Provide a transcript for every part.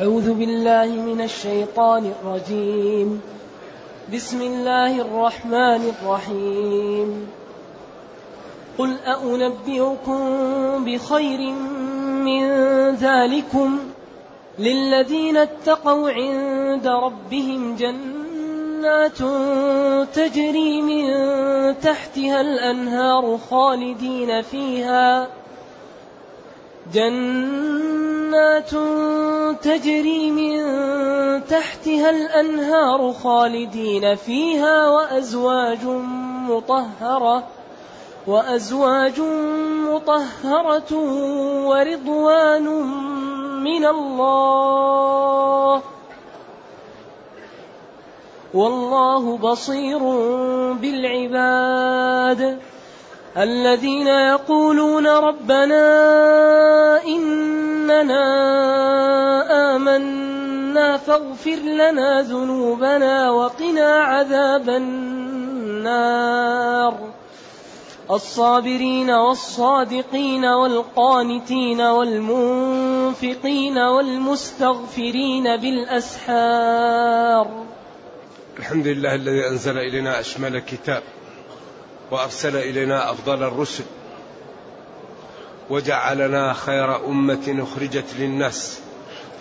أعوذ بالله من الشيطان الرجيم. بسم الله الرحمن الرحيم. قل أنبئكم بخير من ذلكم. للذين اتقوا عند ربهم جنات تجري من تحتها الأنهار خالدين فيها. جنات تجري من تحتها الأنهار خالدين فيها وأزواج مطهرة وأزواج مطهرة ورضوان من الله والله بصير بالعباد الذين يقولون ربنا إننا آمنا فاغفر لنا ذنوبنا وقنا عذاب النار. الصابرين والصادقين والقانتين والمنفقين والمستغفرين بالأسحار. الحمد لله الذي أنزل إلينا أشمل كتاب. وأرسل إلينا أفضل الرسل وجعلنا خير أمة أخرجت للناس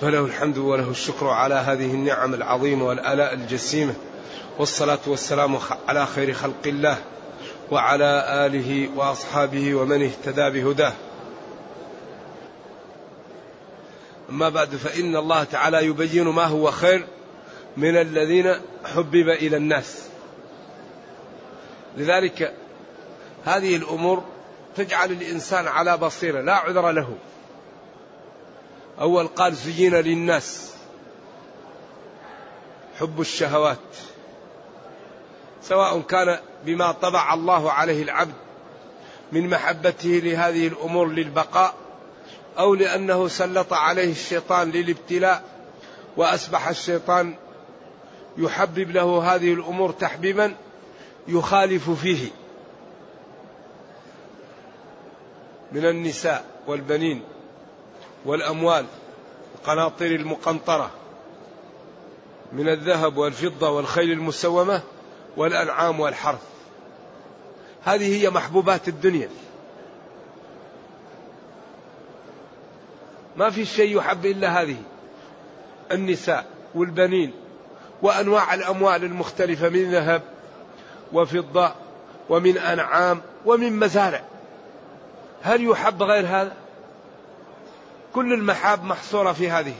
فله الحمد وله الشكر على هذه النعم العظيمة والآلاء الجسيمة والصلاة والسلام على خير خلق الله وعلى آله وأصحابه ومن اهتدى بهداه. أما بعد فإن الله تعالى يبين ما هو خير من الذين حبب إلى الناس. لذلك هذه الأمور تجعل الإنسان على بصيرة لا عذر له. أول قال زين للناس حب الشهوات سواء كان بما طبع الله عليه العبد من محبته لهذه الأمور للبقاء أو لأنه سلط عليه الشيطان للابتلاء وأصبح الشيطان يحبب له هذه الأمور تحبيبا يخالف فيه من النساء والبنين والأموال القناطير المقنطرة من الذهب والفضة والخيل المسومة والأنعام والحرث. هذه هي محبوبات الدنيا. ما في شيء يحب إلا هذه النساء والبنين وأنواع الأموال المختلفة من ذهب وفضة ومن أنعام ومن مزارع. هل يحب غير هذا؟ كل المحاب محصورة في هذه.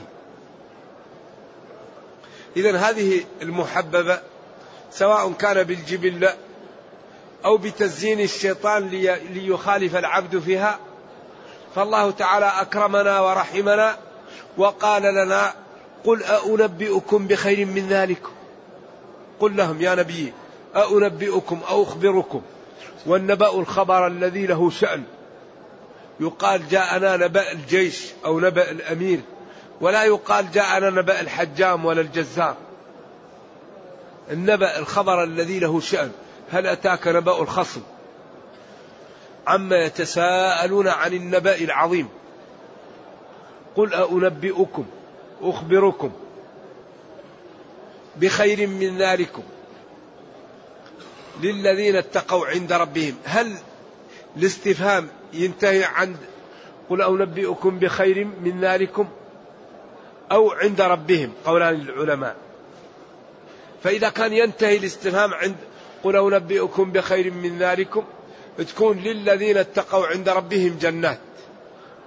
إذا هذه المحببة سواء كان بالجبلة أو بتزيين الشيطان ليخالف العبد فيها فالله تعالى أكرمنا ورحمنا وقال لنا قل أنبئكم بخير من ذلك. قل لهم يا نبي أنبئكم أو أخبركم. والنبأ الخبر الذي له شأن. يقال جاءنا نبأ الجيش أو نبأ الأمير. ولا يقال جاءنا نبأ الحجام ولا الجزار. النبأ الخبر الذي له شأن. هل أتاك نبأ الخصم؟ عما يتساءلون عن النبأ العظيم. قل أنبئكم أخبركم بخير من ذلكم. للذين اتقوا عند ربهم. هل الاستفهام ينتهي عند قل أنبئكم بخير من ذلكم أو عند ربهم؟ قولان العلماء. فإذا كان ينتهي الاستفهام عند قل أنبئكم بخير من ذلكم تكون للذين اتقوا عند ربهم جنات.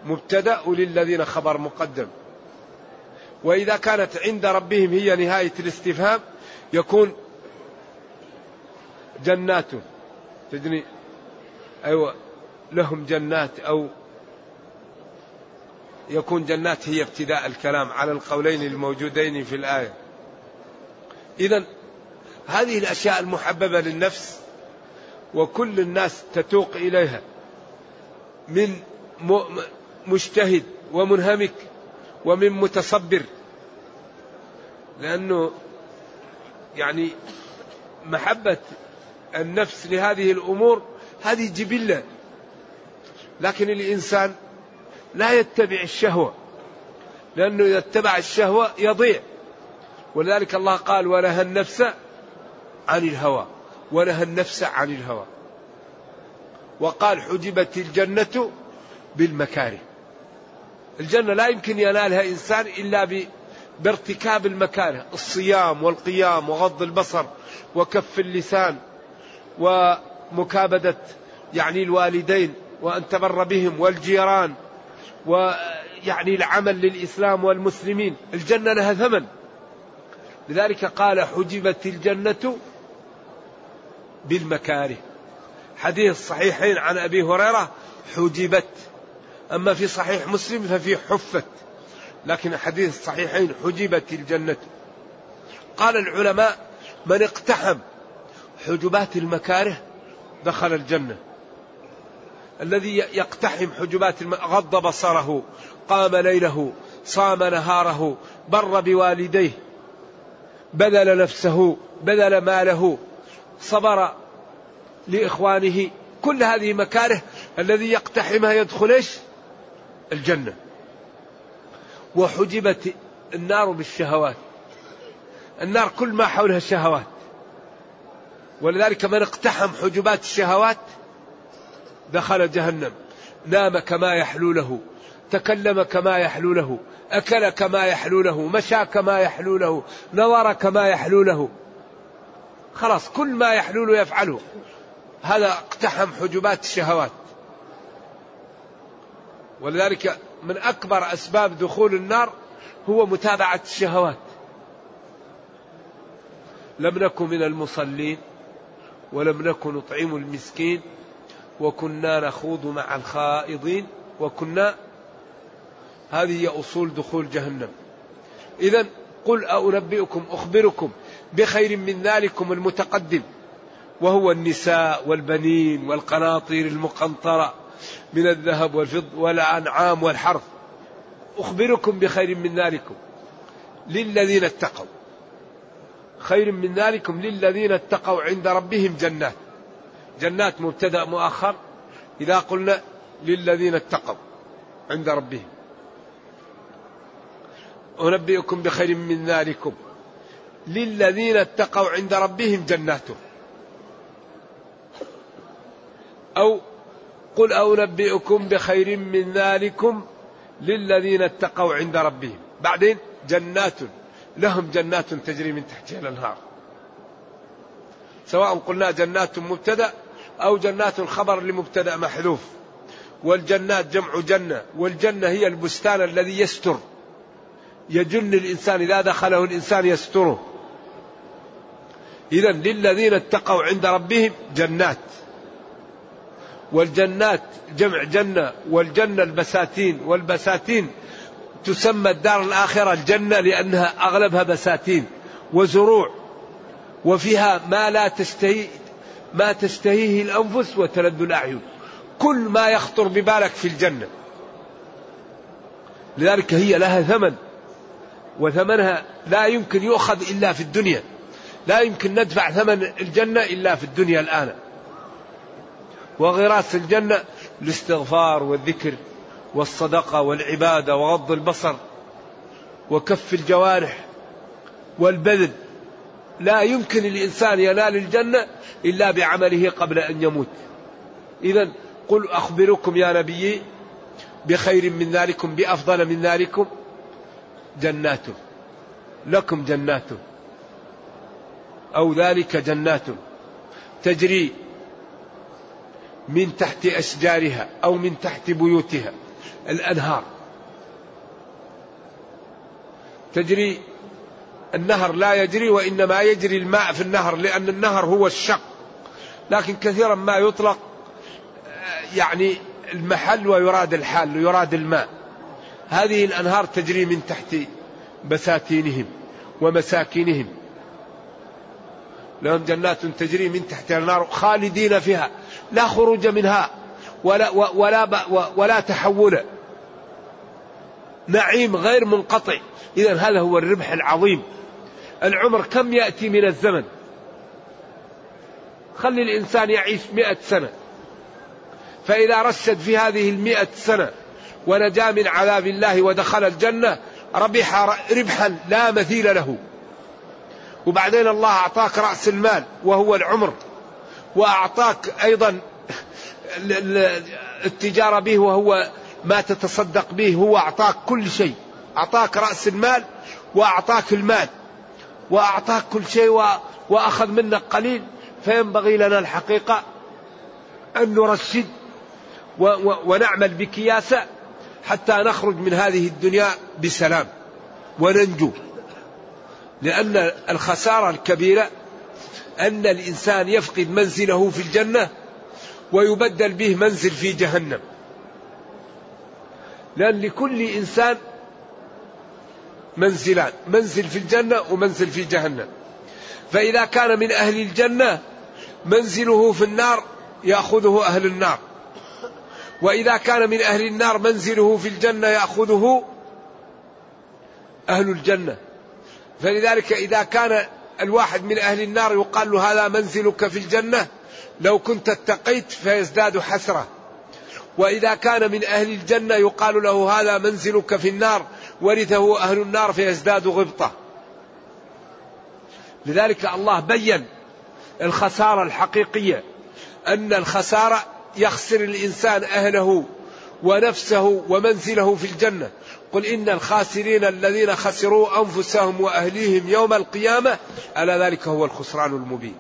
مبتدأ وللذين خبر مقدم. وإذا كانت عند ربهم هي نهاية الاستفهام يكون جنات. تدري؟ أيوة لهم جنات أو يكون جنات هي ابتداء الكلام على القولين الموجودين في الآية. إذا هذه الأشياء المحببة للنفس وكل الناس تتوق إليها من مجتهد ومنهمك ومن متصبر. لأنه يعني محبة النفس لهذه الأمور هذه جبلة. لكن الإنسان لا يتبع الشهوة لأنه إذا اتبع الشهوة يضيع. ولذلك الله قال ونهى النفس عن الهوى ونهى النفس عن الهوى. وقال حجبت الجنة بالمكاره. الجنة لا يمكن ينالها إنسان إلا بارتكاب المكاره الصيام والقيام وغض البصر وكف اللسان. ومكابدة يعني الوالدين وأن تبر بهم والجيران ويعني العمل للإسلام والمسلمين. الجنة لها ثمن. لذلك قال حجبت الجنة بالمكاره. حديث الصحيحين عن أبي هريرة حجبت. أما في صحيح مسلم ففي حفت. لكن حديث الصحيحين حجبت الجنة. قال العلماء من اقتحم حجبات المكاره دخل الجنة الذي يقتحم حجبات. غض بصره قام ليله صام نهاره بر بوالديه بذل نفسه بذل ماله صبر لإخوانه كل هذه مكاره الذي يقتحمها يدخل؟ الجنة وحجبت النار بالشهوات النار كل ما حولها شهوات ولذلك من اقتحم حجبات الشهوات دخل جهنم. نام كما يحلو له تكلم كما يحلو له أكل كما يحلو له مشى كما يحلو له نظر كما يحلو له. خلاص كل ما يحلو له يفعله. هذا اقتحم حجبات الشهوات. ولذلك من أكبر أسباب دخول النار هو متابعة الشهوات. لم نكن من المصلين. ولم نكن نطعم المسكين وكنا نخوض مع الخائضين وكنا هذه هي أصول دخول جهنم. إذا قل أنبئكم أخبركم بخير من ذلكم المتقدم وهو النساء والبنين والقناطير المقنطرة من الذهب والفضة والأنعام والحرث. أخبركم بخير من ذلكم للذين اتقوا. خير من ذلكم للذين اتقوا عند ربهم جنات جنات مبتدأ مؤخر. إذا قلنا للذين اتقوا عند ربهم. أنبئكم بخير من ذلكم. للذين اتقوا عند ربهم جنات أو قل أنبئكم بخير من ذلكم للذين اتقوا عند ربهم. بعدين جنات لهم جنات تجري من تحتها الأنهار سواء قلنا جنات مبتدأ أو جنات خبر لمبتدأ محذوف. والجنات جمع جنة والجنة هي البستان الذي يستر. يجن الإنسان إذا دخله الإنسان يستره. إذا للذين اتقوا عند ربهم جنات. والجنات جمع جنة والجنة البساتين والبساتين تسمى الدار الآخرة الجنة لأنها أغلبها بساتين وزروع وفيها ما لا تشتهي ما تشتهيه الأنفس وتلد الأعين. كل ما يخطر ببالك في الجنة. لذلك هي لها ثمن. وثمنها لا يمكن يؤخذ إلا في الدنيا. لا يمكن ندفع ثمن الجنة إلا في الدنيا الآن. وغراس الجنة الاستغفار والذكر. والصدقة والعبادة وغض البصر وكف الجوارح والبذل. لا يمكن الإنسان ينال الجنة إلا بعمله قبل أن يموت. إذا قل أخبركم يا نبي بخير من ذلكم بأفضل من ذلكم. جنات لكم جنات. أو ذلك جنات تجري من تحت أشجارها أو من تحت بيوتها. الأنهار. تجري النهر لا يجري وإنما يجري الماء في النهر لأن النهر هو الشق. لكن كثيرا ما يطلق يعني المحل ويراد الحال ويراد الماء. هذه الأنهار تجري من تحت بساتينهم ومساكنهم. لهم جنات تجري من تحت النار خالدين فيها لا خروج منها. ولا ولا ولا تحول. نعيم غير منقطع. إذا هذا هو الربح العظيم. العمر كم يأتي من الزمن؟ خلي الإنسان يعيش مئة سنة. فإذا رشد في هذه المئة سنة ونجا من عذاب الله ودخل الجنة ربح ربحا لا مثيل له. وبعدين الله أعطاك رأس المال وهو العمر وأعطاك أيضا التجارة به وهو ما تتصدق به هو أعطاك كل شيء. أعطاك رأس المال وأعطاك المال. وأعطاك كل شيء وأخذ منك قليل. فينبغي لنا الحقيقة أن نرشد ونعمل بكياسة حتى نخرج من هذه الدنيا بسلام وننجو. لأن الخسارة الكبيرة أن الإنسان يفقد منزله في الجنة ويبدل به منزل في جهنم. لأن لكل إنسان منزلان منزل في الجنة ومنزل في جهنم. فإذا كان من أهل الجنة منزله في النار يأخذه أهل النار. وإذا كان من أهل النار منزله في الجنة يأخذه أهل الجنة. فلذلك إذا كان الواحد من أهل النار يقال له هذا منزلك في الجنة لو كنت اتقيت فيزداد حسرة. وإذا كان من أهل الجنة يقال له هذا منزلك في النار ورثه أهل النار فيزداد غبطة. لذلك الله بين الخسارة الحقيقية أن الخسارة يخسر الإنسان أهله ونفسه ومنزله في الجنة. قل إن الخاسرين الذين خسروا أنفسهم وأهليهم يوم القيامة ألا ذلك هو الخسران المبين.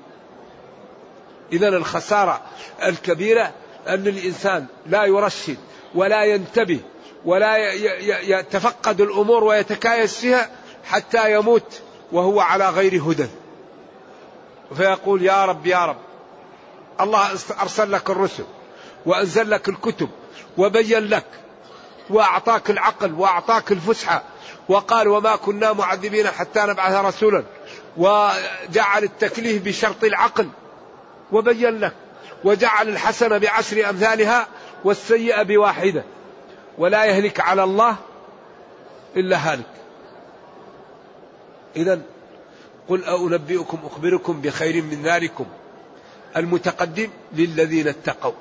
إذا الخسارة الكبيرة أن الإنسان لا يرشد ولا ينتبه ولا يتفقد الأمور ويتكايس فيها حتى يموت وهو على غير هدى. فيقول يا رب يا رب الله أرسل لك الرسل وأنزل لك الكتب وبين لك وأعطاك العقل وأعطاك الفسحة وقال وما كنا معذبين حتى نبعث رسولا وجعل التكليف بشرط العقل. وبين لك وجعل الحسنة بعشر أمثالها والسيئة بواحدة. ولا يهلك على الله إلا هالك. إذا قل أنبئكم أخبركم بخير من ذلكم. المتقدم للذين اتقوا.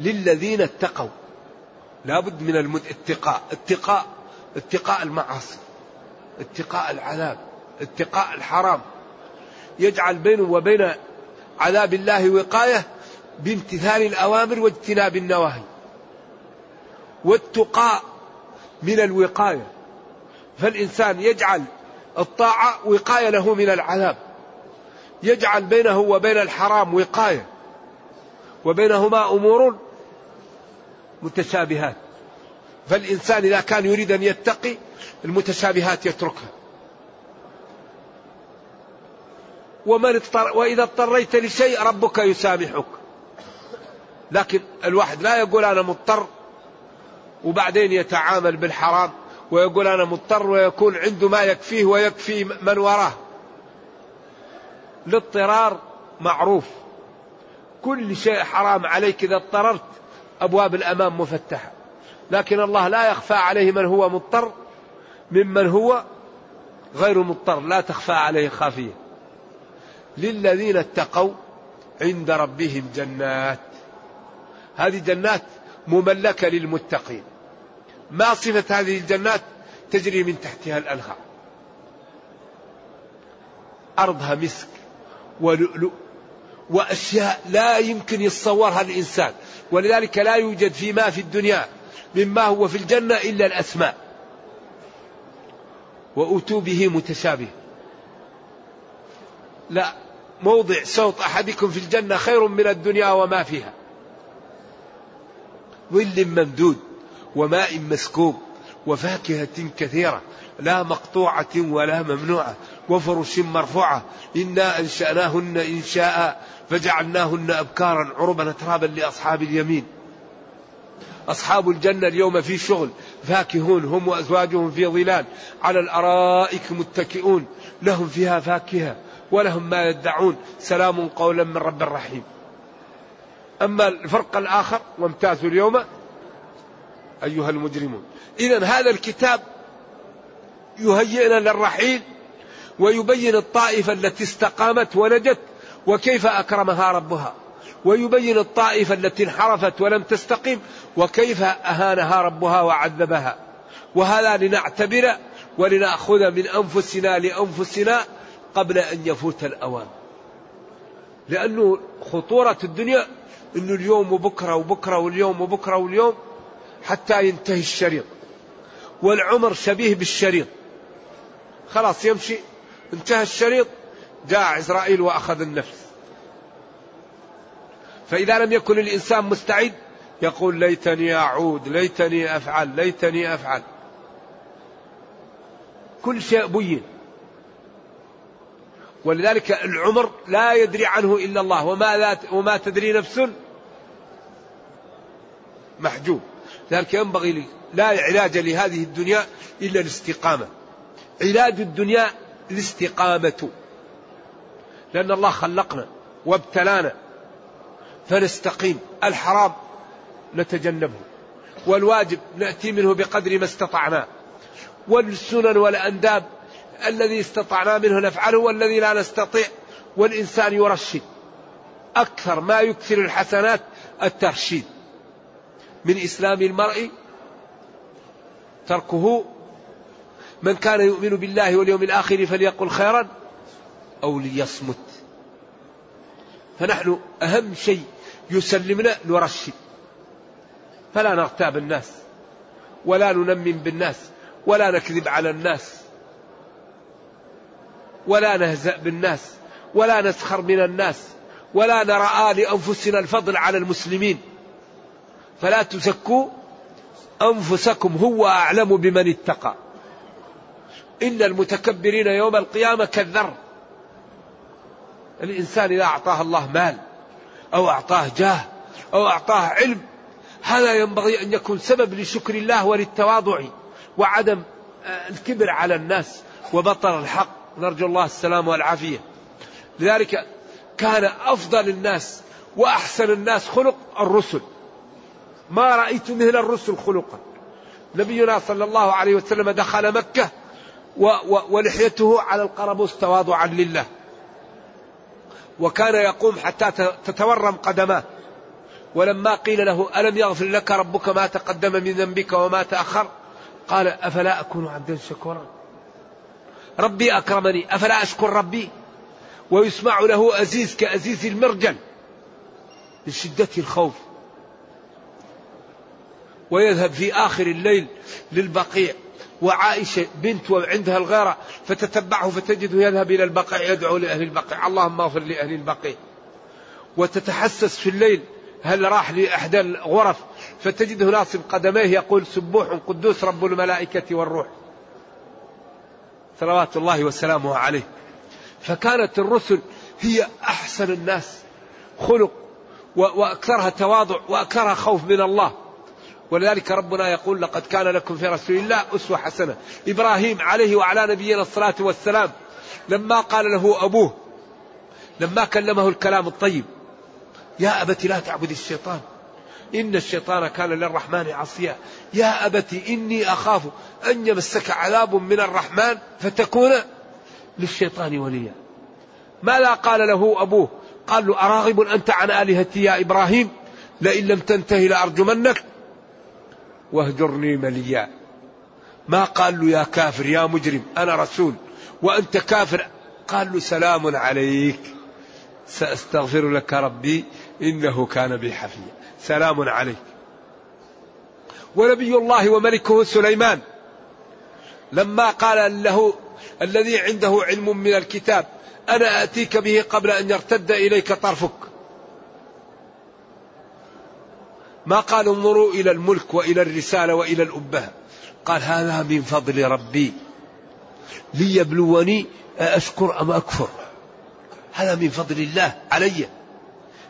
للذين اتقوا. لابد من الاتقاء اتقاء اتقاء المعاصي اتقاء العذاب اتقاء الحرام. يجعل بينه وبين عذاب الله وقاية بامتثال الأوامر واجتناب النواهي والتقاء من الوقاية. فالإنسان يجعل الطاعة وقاية له من العذاب. يجعل بينه وبين الحرام وقاية. وبينهما أمور متشابهات. فالإنسان إذا كان يريد أن يتقي المتشابهات يتركها. ومن اضطر وإذا اضطريت لشيء ربك يسامحك. لكن الواحد لا يقول أنا مضطر وبعدين يتعامل بالحرام ويقول أنا مضطر ويكون عنده ما يكفيه ويكفي من وراه. الاضطرار معروف. كل شيء حرام عليك إذا اضطررت أبواب الأمام مفتحة. لكن الله لا يخفى عليه من هو مضطر ممن هو غير مضطر. لا تخفى عليه خافية. للذين اتقوا عند ربهم جنات. هذه جنات مملكة للمتقين. ما صفة هذه الجنات تجري من تحتها الأنهار. أرضها مسك ولؤلؤ وأشياء لا يمكن يتصورها الإنسان. ولذلك لا يوجد فيما في الدنيا مما هو في الجنة إلا الأسماء. وأتوا به متشابه. لا موضع صوت أحدكم في الجنة خير من الدنيا وما فيها. ظل ممدود وماء مسكوب وفاكهة كثيرة لا مقطوعة ولا ممنوعة وفرش مرفوعة. إنا أنشأناهن إنشاء فجعلناهن أبكارا عربا أترابا لأصحاب اليمين. أصحاب الجنة اليوم في شغل فاكهون هم وأزواجهم في ظلال. على الأرائك متكئون لهم فيها فاكهة. ولهم ما يدعون سلام قولا من رب رحيم أما الفرق الآخر وامتازوا اليوم أيها المجرمون. إذا هذا الكتاب يهيئنا للرحيل ويبين الطائفة التي استقامت ونجت وكيف أكرمها ربها ويبين الطائفة التي انحرفت ولم تستقيم وكيف أهانها ربها وعذبها. وهذا لنعتبر ولنأخذ من أنفسنا لأنفسنا قبل أن يفوت الأوان. لأنه خطورة الدنيا أنه اليوم وبكرة وبكرة واليوم وبكرة واليوم حتى ينتهي الشريط. والعمر شبيه بالشريط. خلاص يمشي انتهى الشريط جاء عزرائيل وأخذ النفس. فإذا لم يكن الإنسان مستعد يقول ليتني أعود ليتني أفعل ليتني أفعل. كل شيء بين. ولذلك العمر لا يدري عنه إلا الله. وما, وما تدري نفس محجوب. لذلك ينبغي لي. لا علاج لهذه الدنيا إلا الاستقامة. علاج الدنيا الاستقامة. لأن الله خلقنا وابتلانا فنستقيم. الحرام نتجنبه. والواجب نأتي منه بقدر ما استطعنا. والسنن والأنداب الذي استطعنا منه نفعله والذي لا نستطيع. والإنسان يرشد. أكثر ما يكثر الحسنات الترشيد. من إسلام المرء تركه من كان يؤمن بالله واليوم الآخر فليقل خيرا أو ليصمت. فنحن أهم شيء يسلمنا نرشد. فلا نغتاب الناس ولا ننمم بالناس ولا نكذب على الناس. ولا نهزأ بالناس ولا نسخر من الناس ولا نرى لأنفسنا الفضل على المسلمين. فلا تزكوا أنفسكم هو أعلم بمن اتقى. إن المتكبرين يوم القيامة كالذر. الإنسان إذا أعطاه الله مال أو أعطاه جاه أو أعطاه علم هذا ينبغي أن يكون سبب لشكر الله وللتواضع وعدم آه، الكبر على الناس وبطر الحق. نرجو الله السلام والعافية. لذلك كان أفضل الناس وأحسن الناس خلق الرسل. ما رأيت مثل الرسل خلقا. نبينا صلى الله عليه وسلم دخل مكة و و ولحيته على القربوس تواضعا لله. وكان يقوم حتى تتورم قدماه. ولما قيل له ألم يغفر لك ربك ما تقدم من ذنبك وما تأخر؟ قال أفلا أكون عبدا شكورا؟ ربي أكرمني. أفلا أشكر ربي؟ ويسمع له أزيز كأزيز المرجل من شدة الخوف. ويذهب في آخر الليل للبقيع. وعائشة بنت وعندها الغيرة فتتبعه فتجده يذهب إلى البقيع يدعو لأهل البقيع. اللهم اغفر لأهل البقيع. وتتحسس في الليل هل راح لإحدى الغرف؟ فتجده ناصب قدميه يقول سبوح قدوس رب الملائكة والروح. صلوات الله وسلامه عليه. فكانت الرسل هي أحسن الناس. خلق وأكثرها تواضع وأكثرها خوف من الله. ولذلك ربنا يقول لقد كان لكم في رسول الله أسوة حسنة. إبراهيم عليه وعلى نبينا الصلاة والسلام لما قال له أبوه لما كلمه الكلام الطيب يا أبت لا تعبد الشيطان. إن الشيطان كان للرحمن عصيا. يا أبت إني أخاف أن يمسك عذاب من الرحمن فتكون للشيطان وليا. ماذا قال له أبوه قال له أراغب أنت عن آلهتي يا إبراهيم؟ لئن لم تنتهي لأرجمنك. واهجرني مليا. ما قال له يا كافر يا مجرم أنا رسول وأنت كافر. قال له سلام عليك. سأستغفر لك ربي إنه كان بي حفيا. سلام عليك. ونبي الله وملكه سليمان. لما قال له الذي عنده علم من الكتاب أنا آتيك به قبل أن يرتد إليك طرفك. ما قال انظروا إلى الملك وإلى الرسالة وإلى الأبهة قال هذا من فضل ربي. ليبلوني أشكر أم أكفر. هذا من فضل الله علي.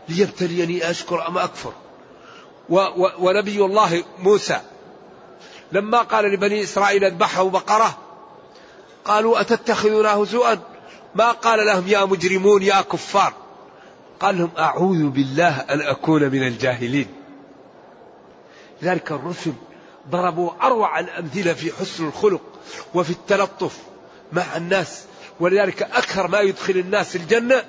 ليبتليني أشكر أم أكفر. ونبي الله موسى. لما قال لبني إسرائيل اذبحوا بقرة قالوا أتتخذنا هزوءا ما قال لهم يا مجرمون يا كفار. قال لهم أعوذ بالله أن أكون من الجاهلين. لذلك الرسل ضربوا أروع الأمثلة في حسن الخلق وفي التلطف مع الناس. ولذلك أكثر ما يدخل الناس الجنة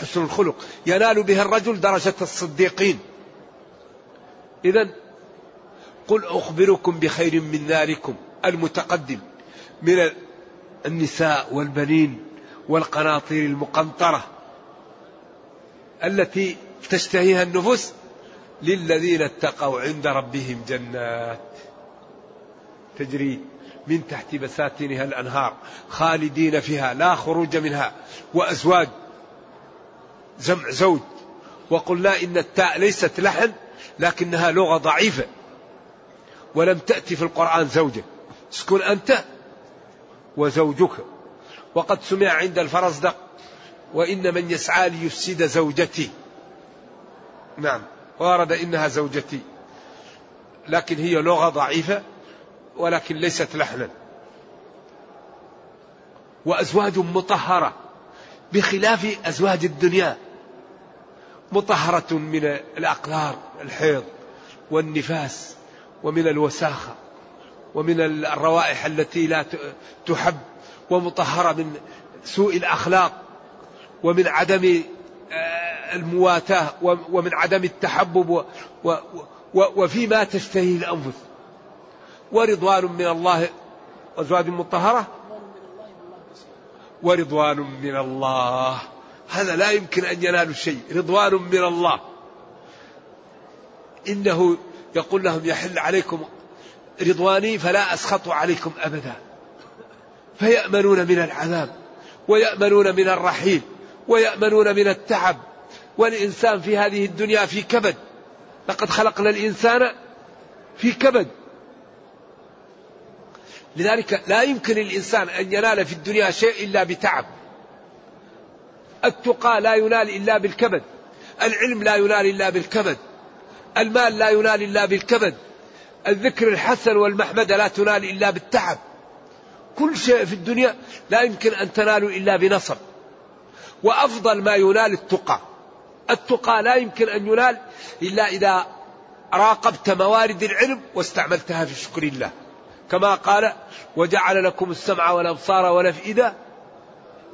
حسن الخلق. ينال به الرجل درجة الصديقين. إذا قل أخبركم بخير من ذلكم المتقدم من النساء والبنين والقناطير المقنطرة التي تشتهيها النفوس للذين اتقوا عند ربهم جنات. تجري من تحت بساتينها الأنهار خالدين فيها لا خروج منها. وأزواج جمع زوج. وقلنا إن التاء ليست لحن لكنها لغة ضعيفة. ولم تأتي في القرآن زوجة. اسكن أنت وزوجك. وقد سمع عند الفرزدق وإن من يسعى ليفسد زوجتي. نعم ورد إنها زوجتي. لكن هي لغة ضعيفة ولكن ليست لحنا. وأزواج مطهرة بخلاف أزواج الدنيا. مطهرة من الأقدار الحيض والنفاس ومن الوساخة ومن الروائح التي لا تحب ومطهرة من سوء الأخلاق ومن عدم آه، المواتاة ومن عدم التحبب وفيما تشتهيه الأنفس. ورضوان من الله أزواج مطهرة؟ ورضوان من الله. هذا لا يمكن أن ينالوا شيء. رضوان من الله. إنه يقول لهم يحل عليكم رضواني فلا أسخط عليكم أبدا. فيأمنون من العذاب ويأمنون من الرحيل ويأمنون من التعب. والإنسان في هذه الدنيا في كبد. لقد خلقنا الإنسان في كبد. لذلك لا يمكن الإنسان أن ينال في الدنيا شيء إلا بتعب. التقى لا ينال إلا بالكبد. العلم لا ينال إلا بالكبد. المال لا ينال إلا بالكبد. الذكر الحسن والمحمد لا تنال إلا بالتعب. كل شيء في الدنيا لا يمكن أن تنالوا إلا بنصر. وأفضل ما ينال التقى. التقى لا يمكن أن ينال إلا إذا راقبت موارد العلم واستعملتها في شكر الله. كما قال وجعل لكم السمع والأبصار والأفئدة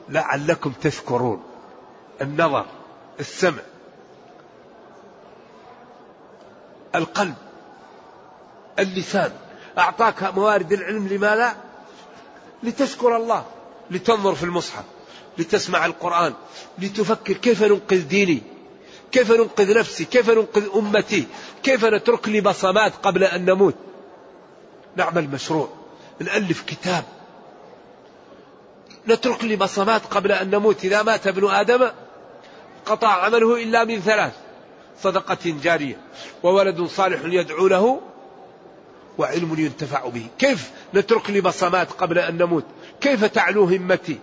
لعلكم تشكرون. النظر السمع القلب اللسان. أعطاك موارد العلم لما لا؟ لتشكر الله لتنظر في المصحف لتسمع القرآن لتفكر كيف ننقذ ديني كيف ننقذ نفسي كيف ننقذ أمتي كيف نترك لي بصمات قبل أن نموت. نعمل مشروع نألف كتاب. نترك لي بصمات قبل أن نموت. إذا مات ابن آدم قطع عمله إلا من ثلاث صدقة جارية وولد صالح يدعو له وعلم ينتفع به. كيف نترك لي بصمات قبل أن نموت؟ كيف تعلو همتي؟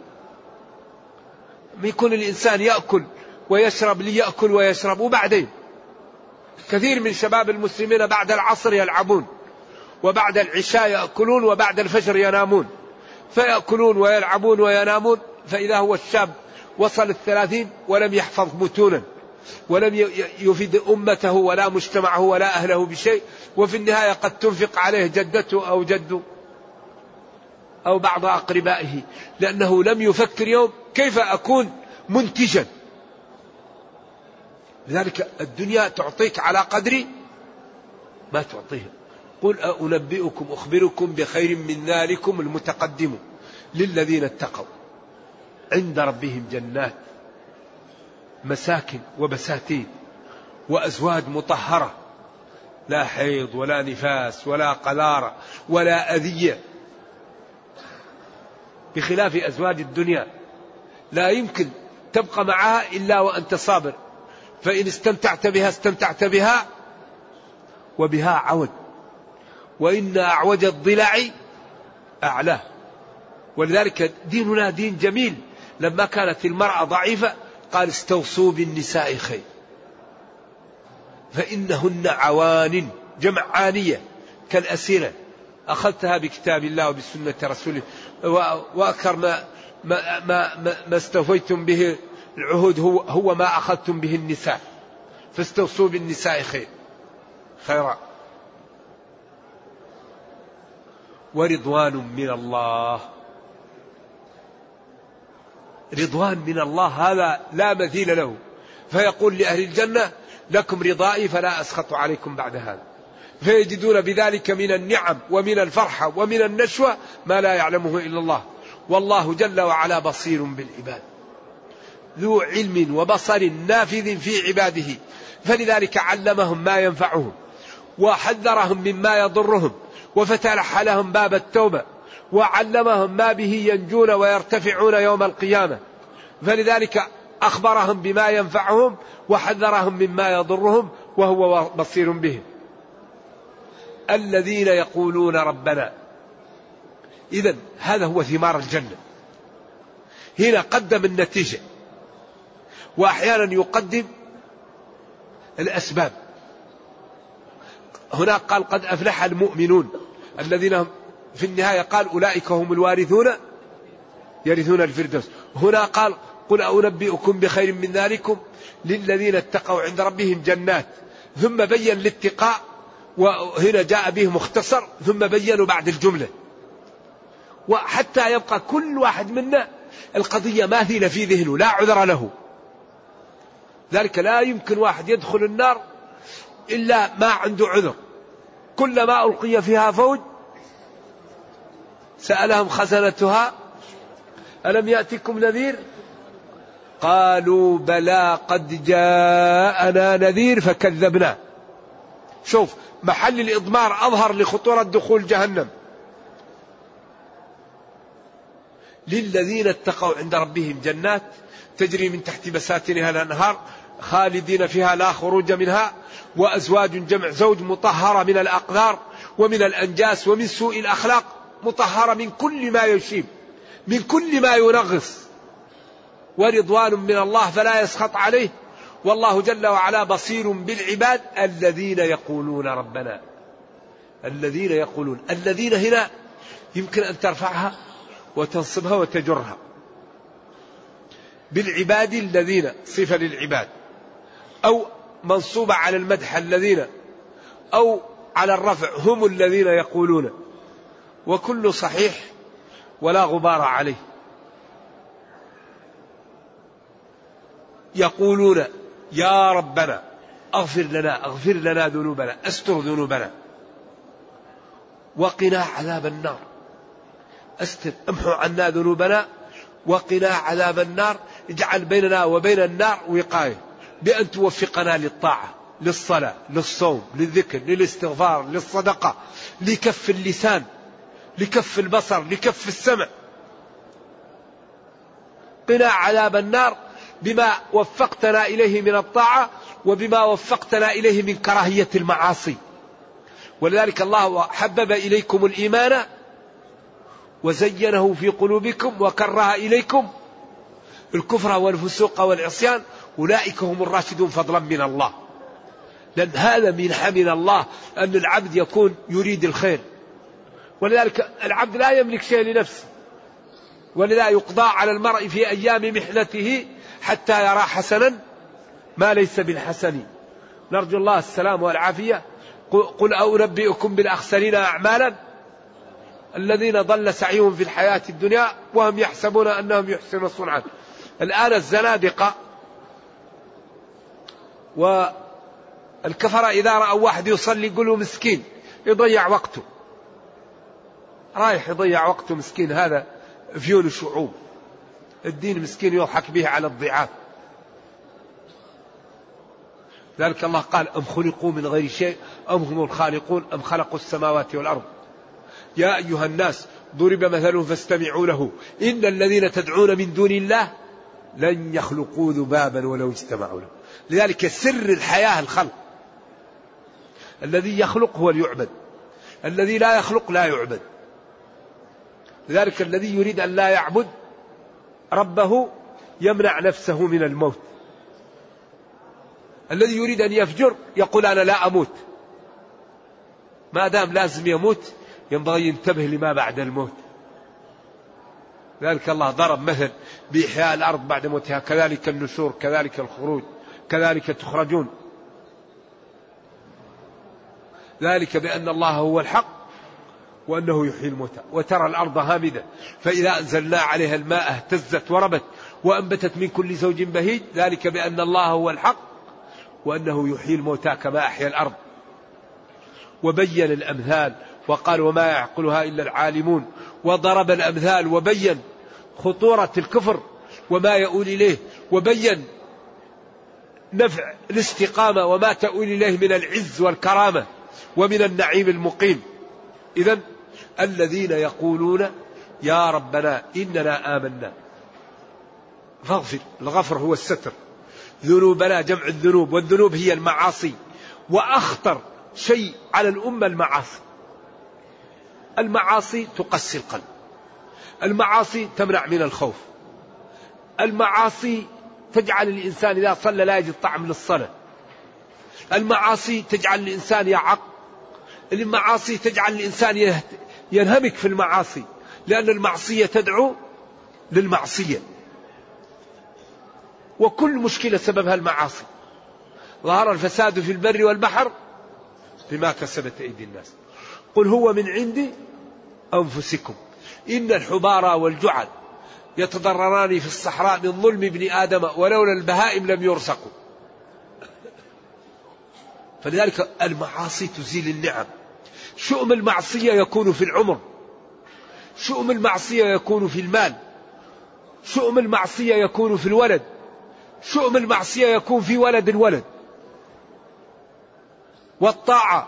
يكون الإنسان يأكل ويشرب ليأكل ويشرب وبعدين كثير من شباب المسلمين بعد العصر يلعبون وبعد العشاء يأكلون وبعد الفجر ينامون. فيأكلون ويلعبون وينامون فإذا هو الشاب وصل الثلاثين ولم يحفظ متونا ولم يفيد أمته ولا مجتمعه ولا أهله بشيء وفي النهاية قد تنفق عليه جدته أو جده أو بعض أقربائه لأنه لم يفكر يوم كيف أكون منتجا. لذلك الدنيا تعطيك على قدر ما تعطيه قل أنبئكم أخبركم بخير من ذلكم المتقدم للذين اتقوا. عند ربهم جنات مساكن وبساتين وأزواج مطهرة لا حيض ولا نفاس ولا قلارة ولا أذية. بخلاف أزواج الدنيا لا يمكن تبقى معها إلا وأنت صابر. فإن استمتعت بها استمتعت بها وبها عود وإن أعوج الضلع أعلاه. ولذلك ديننا دين جميل. لما كانت المرأة ضعيفة قال استوصوا بالنساء خير. فإنهن عوان جمع عانية كالأسيرة. أخذتها بكتاب الله وبسنة رسوله. وأكثر ما ما ما, ما, ما استوفيتم به العهود هو هو ما أخذتم به النساء. فاستوصوا بالنساء خير. خيرا. ورضوان من الله. رضوان من الله هذا لا مثيل له. فيقول لأهل الجنة لكم رضائي فلا أسخط عليكم بعد هذا. فيجدون بذلك من النعم ومن الفرحة ومن النشوة ما لا يعلمه إلا الله. والله جل وعلا بصير بالعباد. ذو علم وبصر نافذ في عباده. فلذلك علمهم ما ينفعهم وحذرهم مما يضرهم وفتح لهم باب التوبة. وعلمهم ما به ينجون ويرتفعون يوم القيامة. فلذلك أخبرهم بما ينفعهم وحذرهم مما يضرهم وهو بصير بهم. الذين يقولون ربنا. إذا هذا هو ثمار الجنة. هنا قدم النتيجة. وأحيانا يقدم الأسباب. هناك قال قد أفلح المؤمنون الذين في النهاية قال أولئك هم الوارثون يرثون الفردوس. هنا قال قل أنبئكم بخير من ذلكم للذين اتقوا عند ربهم جنات. ثم بين الاتقاء وهنا جاء به مختصر ثم بينوا بعد الجملة. وحتى يبقى كل واحد منا القضية ماثلة في ذهنه لا عذر له. ذلك لا يمكن واحد يدخل النار إلا ما عنده عذر. كلما ألقي فيها فوج سألهم خزنتها ألم يأتكم نذير؟ قالوا بلى قد جاءنا نذير فكذبنا. شوف محل الإضمار أظهر لخطورة دخول جهنم. للذين اتقوا عند ربهم جنات تجري من تحت بساتينها الأنهار خالدين فيها لا خروج منها وأزواج جمع زوج مطهرة من الأقذار ومن الأنجاس ومن سوء الأخلاق. مطهرة من كل ما يشيب من كل ما ينغص. ورضوان من الله فلا يسخط عليه. والله جل وعلا بصير بالعباد الذين يقولون ربنا. الذين يقولون الذين هنا يمكن أن ترفعها وتنصبها وتجرها. بالعباد الذين صفة للعباد. أو منصوبة على المدح الذين أو على الرفع هم الذين يقولون. وكل صحيح ولا غبار عليه. يقولون يا ربنا اغفر لنا اغفر لنا ذنوبنا استر ذنوبنا. وقنا عذاب النار. استر امحو عنا ذنوبنا. وقنا عذاب النار. اجعل بيننا وبين النار وقاية. بأن توفقنا للطاعة للصلاة للصوم للذكر للاستغفار للصدقة لكف اللسان. لكف البصر لكف السمع. قنا عذاب النار بما وفقتنا إليه من الطاعة وبما وفقتنا إليه من كراهية المعاصي. ولذلك الله حبب إليكم الإيمان وزينه في قلوبكم وكره إليكم الكفر والفسوق والعصيان. أولئك هم الراشدون فضلا من الله. لأن هذا من الله أن العبد يكون يريد الخير. ولذلك العبد لا يملك شيء لنفسه. ولذا يقضى على المرء في أيام محنته حتى يرى حسنا ما ليس بالحسن. نرجو الله السلام والعافية. قل أنبئكم بالأخسرين أعمالا الذين ضل سعيهم في الحياة الدنيا وهم يحسبون أنهم يحسنون صنعا. الآن الزنادقة والكفرة إذا رأوا واحد يصلي يقولوا مسكين يضيع وقته. رايح يضيع وقته مسكين هذا فيول الشعوب. الدين مسكين يضحك به على الضعاف. ذلك الله قال أم خلقوا من غير شيء؟ أم هم الخالقون؟ أم خلقوا السماوات والأرض؟ يا أيها الناس ضرب مثل فاستمعوا له. إن الذين تدعون من دون الله لن يخلقوا ذبابا ولو اجتمعوا له. لذلك سر الحياة الخلق. الذي يخلق هو ليعبد الذي لا يخلق لا يعبد. لذلك الذي يريد أن لا يعبد ربه يمنع نفسه من الموت. الذي يريد أن يفجر يقول أنا لا أموت. ما دام لازم يموت ينبغي ينتبه لما بعد الموت. ذلك الله ضرب مثل بإحياء الأرض بعد موتها. كذلك النشور كذلك الخروج كذلك تخرجون. ذلك بأن الله هو الحق. وأنه يحيي الموتى وترى الأرض هامدة فإذا أنزلنا عليها الماء اهتزت وربت وأنبتت من كل زوج بهيج ذلك بأن الله هو الحق وأنه يحيي الموتى كما أحيا الأرض. وبين الأمثال وقال وما يعقلها إلا العالمون وضرب الأمثال وبين خطورة الكفر وما يؤول إليه وبين نفع الاستقامة وما تؤول إليه من العز والكرامة ومن النعيم المقيم. إذا الذين يقولون يا ربنا إننا آمنا. فاغفر الغفر هو الستر. ذنوبنا جمع الذنوب والذنوب هي المعاصي. وأخطر شيء على الأمة المعاصي. المعاصي تقسي القلب. المعاصي تمنع من الخوف. المعاصي تجعل الإنسان إذا صلى لا يجد طعم للصلاة. المعاصي تجعل الإنسان يعق. المعاصي تجعل الإنسان ينهمك في المعاصي لأن المعصية تدعو للمعصية. وكل مشكلة سببها المعاصي. ظهر الفساد في البر والبحر بما كسبت أيدي الناس. قل هو من عند أنفسكم. إن الحبارى والجعل يتضرران في الصحراء من ظلم ابن آدم ولولا البهائم لم يرزقوا. فلذلك المعاصي تزيل النعم. شؤم المعصية يكون في العمر. شؤم المعصية يكون في المال. شؤم المعصية يكون في الولد. شؤم المعصية يكون في ولد الولد. والطاعة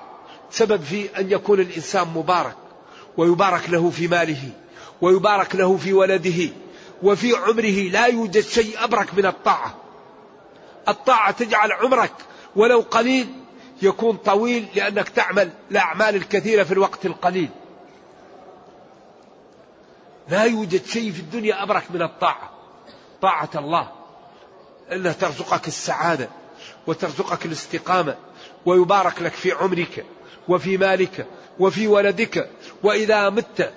سبب في أن يكون الإنسان مبارك ويبارك له في ماله ويبارك له في ولده وفي عمره لا يوجد شيء أبرك من الطاعة. الطاعة تجعل عمرك ولو قليل يكون طويل لأنك تعمل الأعمال الكثيرة في الوقت القليل. لا يوجد شيء في الدنيا أبرك من الطاعة. طاعة الله. أنها ترزقك السعادة وترزقك الاستقامة ويبارك لك في عمرك وفي مالك وفي ولدك وإذا مت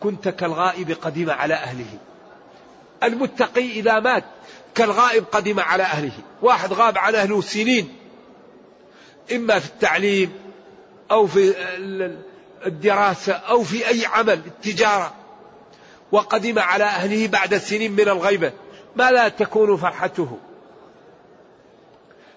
كنت كالغائب قدم على أهله. المتقي إذا مات كالغائب قدم على أهله. واحد غاب عن أهله سنين. إما في التعليم أو في الدراسة أو في أي عمل التجارة. وقدم على أهله بعد سنين من الغيبة. ما لا تكون فرحته.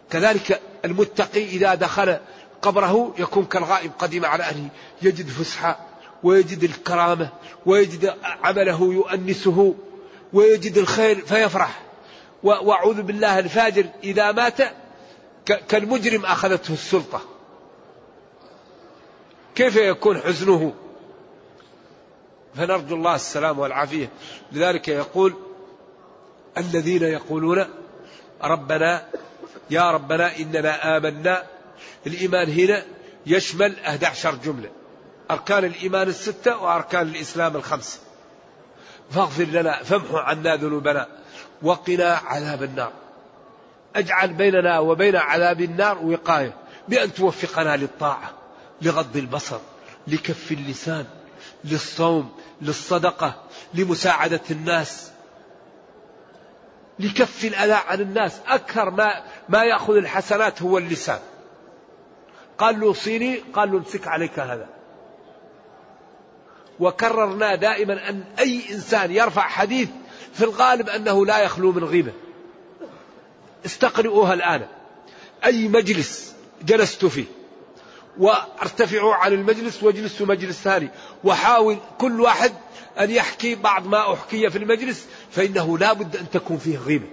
كذلك المتقي إذا دخل قبره يكون كالغائب قدم على أهله. يجد فسحة ويجد الكرامة ويجد عمله يؤنسه ويجد الخير فيفرح. وأعوذ بالله الفاجر إذا مات كالمجرم أخذته السلطة. كيف يكون حزنه؟ فنرجو الله السلام والعافية. لذلك يقول الذين يقولون ربنا يا ربنا إننا آمنا. الإيمان هنا يشمل 11 جملة. أركان الإيمان الستة وأركان الإسلام الخمسة. فاغفر لنا فامحو عنا ذنوبنا وقنا عذاب النار. اجعل بيننا وبين عذاب النار وقاية بأن توفقنا للطاعة لغض البصر لكف اللسان للصوم للصدقة لمساعدة الناس لكف الأذى عن الناس. أكثر ما ما يأخذ الحسنات هو اللسان. قال له صيني قال له امسك عليك هذا. وكررنا دائما أن أي إنسان يرفع حديث في الغالب أنه لا يخلو من غيبة. استقرئوها الآن. أي مجلس جلست فيه. وارتفعوا عن المجلس واجلسوا مجلس ثاني. وحاول كل واحد أن يحكي بعض ما أحكي في المجلس فإنه لا بد أن تكون فيه غيبة.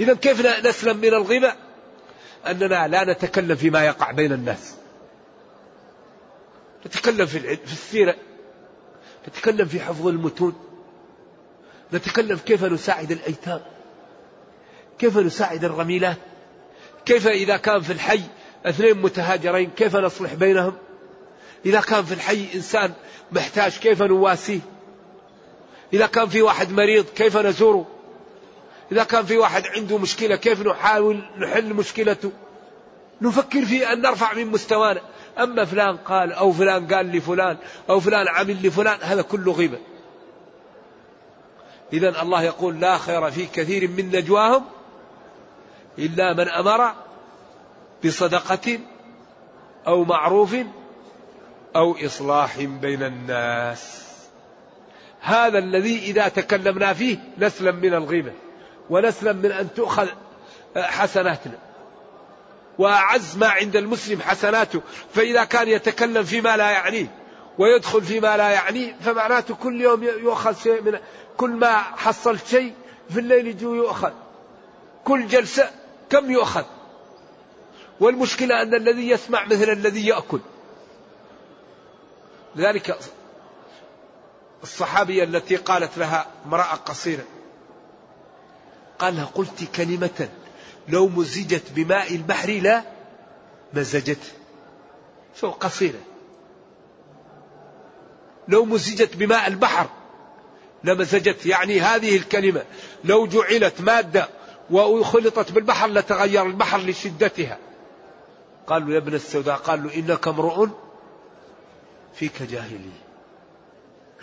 إذا كيف نسلم من الغيبة؟ أننا لا نتكلم فيما يقع بين الناس. نتكلم في السيرة. نتكلم في حفظ المتون. نتكلم كيف نساعد الأيتام. كيف نساعد الرميلات كيف إذا كان في الحي اثنين متهاجرين كيف نصلح بينهم؟ إذا كان في الحي إنسان محتاج كيف نواسيه؟ إذا كان في واحد مريض كيف نزوره؟ إذا كان في واحد عنده مشكلة كيف نحاول نحل مشكلته؟ نفكر في أن نرفع من مستوانا. أما فلان قال أو فلان قال لفلان أو فلان عمل لفلان هذا كله غيبة. إذا الله يقول لا خير في كثير من نجواهم إلا من أمر بصدقة أو معروف أو إصلاح بين الناس. هذا الذي إذا تكلمنا فيه نسلم من الغيبة ونسلم من أن تؤخذ حسناتنا وأعز ما عند المسلم حسناته. فإذا كان يتكلم فيما لا يعنيه ويدخل فيما لا يعنيه فمعناته كل يوم يؤخذ شيء من كل ما حصلت شيء في الليل يجو يؤخذ كل جلسة كم يؤخذ؟ والمشكلة أن الذي يسمع مثل الذي يأكل. لذلك الصحابية التي قالت لها امرأة قصيرة قال لها قلت كلمة لو مزجت بماء البحر لا مزجته شو قصيرة؟ لو مزجت بماء البحر لمزجت يعني هذه الكلمة لو جعلت مادة وخلطت بالبحر لتغير البحر لشدتها. قالوا يا ابن السوداء قالوا إنك امرؤ فيك جاهلية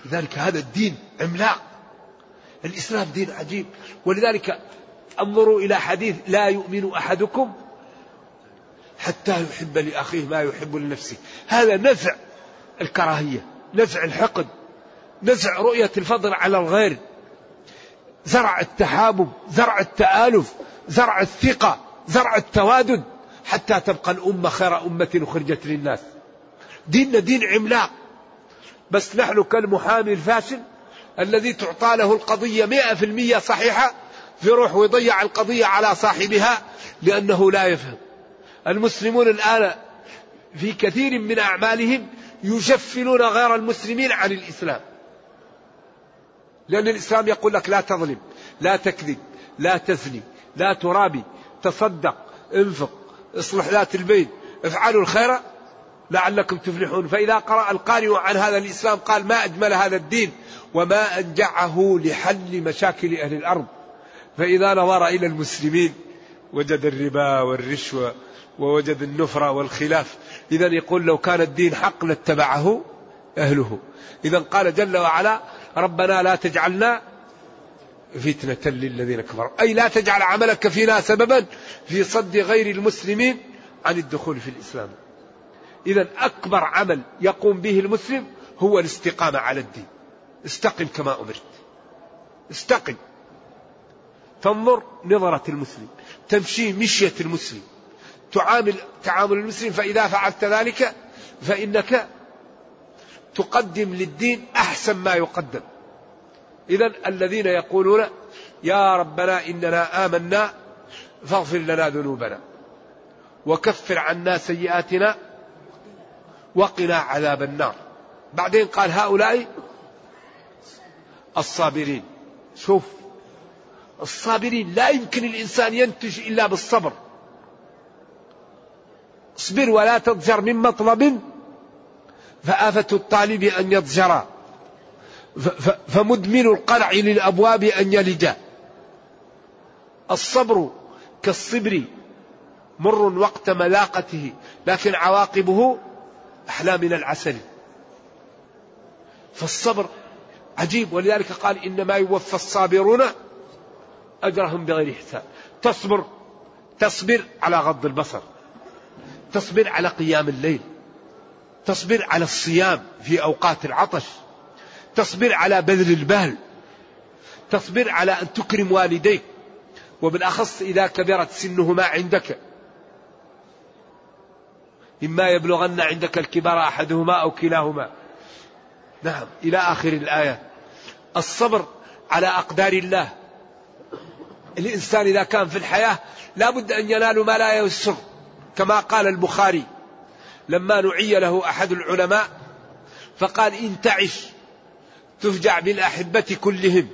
لذلك هذا الدين عملاق. الإسلام دين عجيب. ولذلك انظروا إلى حديث لا يؤمن أحدكم حتى يحب لأخيه ما يحب لنفسه. هذا نفع الكراهية نزع الحقد نزع رؤية الفضل على الغير. زرع التحابب زرع التآلف زرع الثقة زرع التوادد حتى تبقى الأمة خير أمة أخرجت للناس. ديننا دين عملاق. بس نحن كالمحامي الفاشل الذي تعطى له القضية مئة في المية صحيحة يروح ويضيع القضية على صاحبها لأنه لا يفهم. المسلمون الآن في كثير من أعمالهم يجفلون غير المسلمين عن الإسلام. لأن الإسلام يقول لك لا تظلم لا تكذب لا تزني لا ترابي تصدق انفق اصلح ذات البين افعلوا الخير لعلكم تفلحون. فإذا قرأ القارئ عن هذا الإسلام قال ما أجمل هذا الدين وما أنجعه لحل مشاكل أهل الأرض. فإذا نظر إلى المسلمين وجد الربا والرشوة ووجد النفرة والخلاف. إذا يقول لو كان الدين حق لاتبعه أهله. إذا قال جل وعلا ربنا لا تجعلنا فتنة للذين كفروا. أي لا تجعل عملك فينا سببا في صد غير المسلمين عن الدخول في الإسلام. إذا أكبر عمل يقوم به المسلم هو الاستقامة على الدين. استقم كما أمرت. استقم. تنظر نظرة المسلم. تمشي مشية المسلم. تعامل تعامل المسلم فإذا فعلت ذلك فإنك تقدم للدين أحسن ما يقدم. إذا الذين يقولون يا ربنا إننا آمنا فاغفر لنا ذنوبنا وكفر عنا سيئاتنا وقنا عذاب النار. بعدين قال هؤلاء الصابرين. شوف الصابرين لا يمكن الإنسان ينتج إلا بالصبر. اصبر ولا تضجر من مطلب فآفة الطالب أن يضجر. فمدمن القلع للأبواب أن يلج. الصبر كالصبر مر وقت ملاقته لكن عواقبه أحلى من العسل. فالصبر عجيب ولذلك قال إنما يوفى الصابرون أجرهم بغير حساب. تصبر تصبر على غض البصر. تصبر على قيام الليل. تصبر على الصيام في أوقات العطش تصبر على بذل البال تصبر على أن تكرم والديك وبالأخص إذا كبرت سنهما عندك. إما يبلغن عندك الكبر أحدهما أو كلاهما. نعم إلى آخر الآية. الصبر على أقدار الله. الإنسان إذا كان في الحياة لا بد أن ينال ما لا يسر كما قال البخاري. لما نعي له أحد العلماء فقال إن تعش تفجع بالأحبة كلهم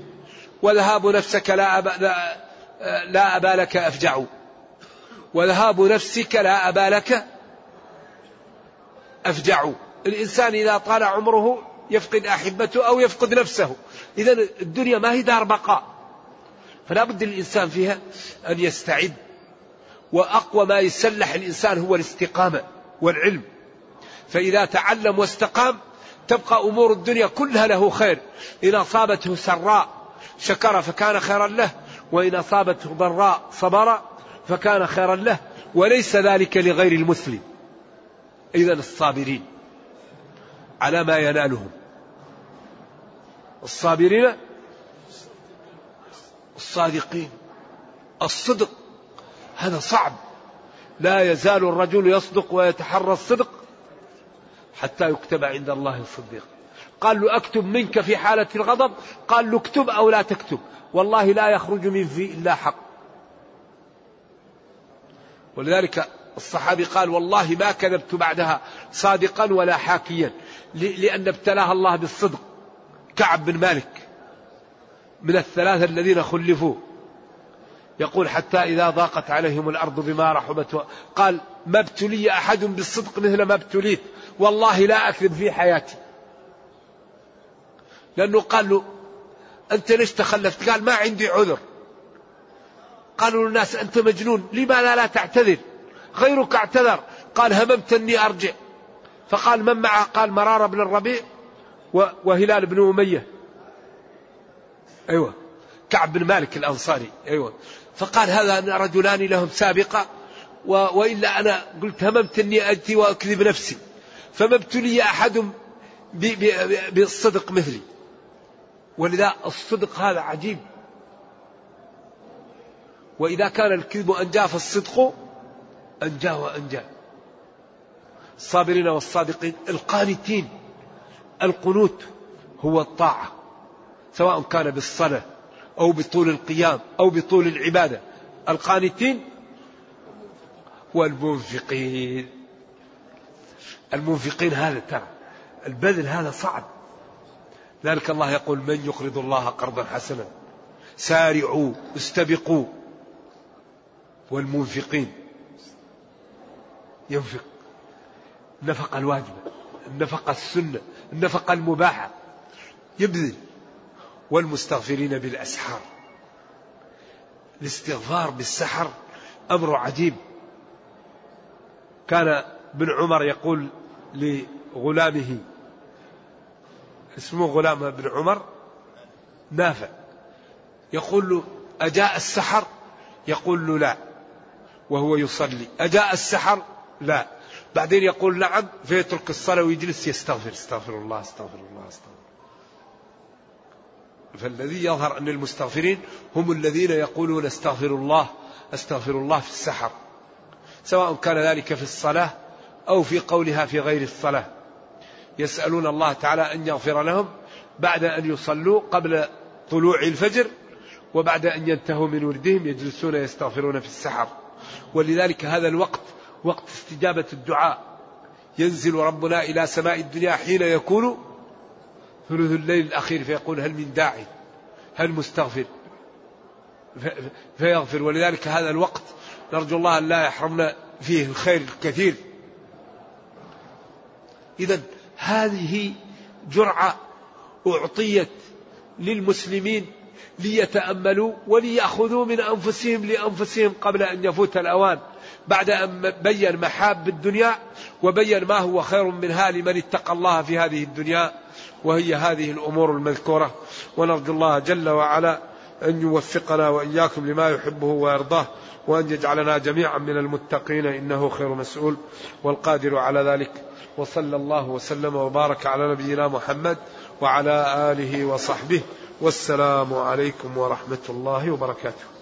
وذهاب نفسك لا أبا, لا, أبا لك أفجع وذهاب نفسك لا أبا لك أفجع. الإنسان إذا طال عمره يفقد أحبته أو يفقد نفسه. إذا الدنيا ما هي دار بقاء. فلا بد الإنسان فيها أن يستعد وأقوى ما يسلح الإنسان هو الاستقامة. والعلم. فإذا تعلم واستقام تبقى أمور الدنيا كلها له خير. إن أصابته سراء شكر فكان خيرا له. وإن أصابته ضراء صبر فكان خيرا له. وليس ذلك لغير المسلم. إذا الصابرين على ما ينالهم. الصابرين الصادقين. الصدق. هذا صعب. لا يزال الرجل يصدق ويتحرى الصدق حتى يكتب عند الله الصديق. قال له أكتب منك في حالة الغضب؟ قال له اكتب أو لا تكتب. والله لا يخرج من في إلا حق. ولذلك الصحابي قال والله ما كذبت بعدها صادقا ولا حاكيا لأن ابتلاها الله بالصدق. كعب بن مالك من الثلاثة الذين خلفوا يقول حتى إذا ضاقت عليهم الأرض بما رحبت قال ما ابتلي أحد بالصدق مثل ما ابتليت. والله لا أكذب في حياتي. لأنه قال له أنت ليش تخلفت؟ قال ما عندي عذر. قالوا للناس أنت مجنون لما لا تعتذر؟ غيرك اعتذر. قال هممت أني أرجع. فقال من معه؟ قال مرارة بن الربيع وهلال بن أمية. أيوة. كعب بن مالك الأنصاري. أيوة. فقال هذا رجلان لهم سابقة؟ وإلا أنا قلت هممت أني أجتي وأكذب نفسي. فما ابتلي أحد بالصدق مثلي. ولذا الصدق هذا عجيب. وإذا كان الكذب أنجى فالصدق أنجى وأنجى الصابرين والصادقين القانتين القنوت هو الطاعة سواء كان بالصلاة أو بطول القيام أو بطول العبادة. القانتين والمنفقين المنفقين هذا ترى البذل هذا صعب. ذلك الله يقول من يقرض الله قرضا حسنا؟ سارعوا استبقوا. والمنفقين ينفق. النفقة الواجبة النفقة السنة النفقة المباحة. يبذل. والمستغفرين بالأسحار. الاستغفار بالسحر أمر عجيب. كان ابن عمر يقول لغلامه اسمه غلام بن عمر نافع. يقول له أجاء السحر؟ يقول له لا وهو يصلي. أجاء السحر؟ لا. بعدين يقول نعم فيترك الصلاة ويجلس يستغفر. استغفر الله استغفر الله استغفر فالذي يظهر أن المستغفرين هم الذين يقولون استغفر الله استغفر الله في السحر. سواء كان ذلك في الصلاة أو في قولها في غير الصلاة. يسألون الله تعالى أن يغفر لهم بعد أن يصلوا قبل طلوع الفجر وبعد أن ينتهوا من وردهم يجلسون يستغفرون في السحر. ولذلك هذا الوقت وقت استجابة الدعاء. ينزل ربنا إلى سماء الدنيا حين يكون ثلث الليل الأخير فيقول هل من داعي؟ هل مستغفر؟ فيغفر. ولذلك هذا الوقت نرجو الله أن لا يحرمنا فيه الخير الكثير. إذا هذه جرعة أعطيت للمسلمين ليتأملوا وليأخذوا من أنفسهم لأنفسهم قبل أن يفوت الأوان. بعد أن بين محاب الدنيا وبين ما هو خير منها لمن اتقى الله في هذه الدنيا. وهي هذه الأمور المذكورة. ونرجو الله جل وعلا أن يوفقنا وإياكم لما يحبه ويرضاه وأن يجعلنا جميعا من المتقين. إنه خير مسؤول والقادر على ذلك. وصلى الله وسلم وبارك على نبينا محمد وعلى آله وصحبه. والسلام عليكم ورحمة الله وبركاته.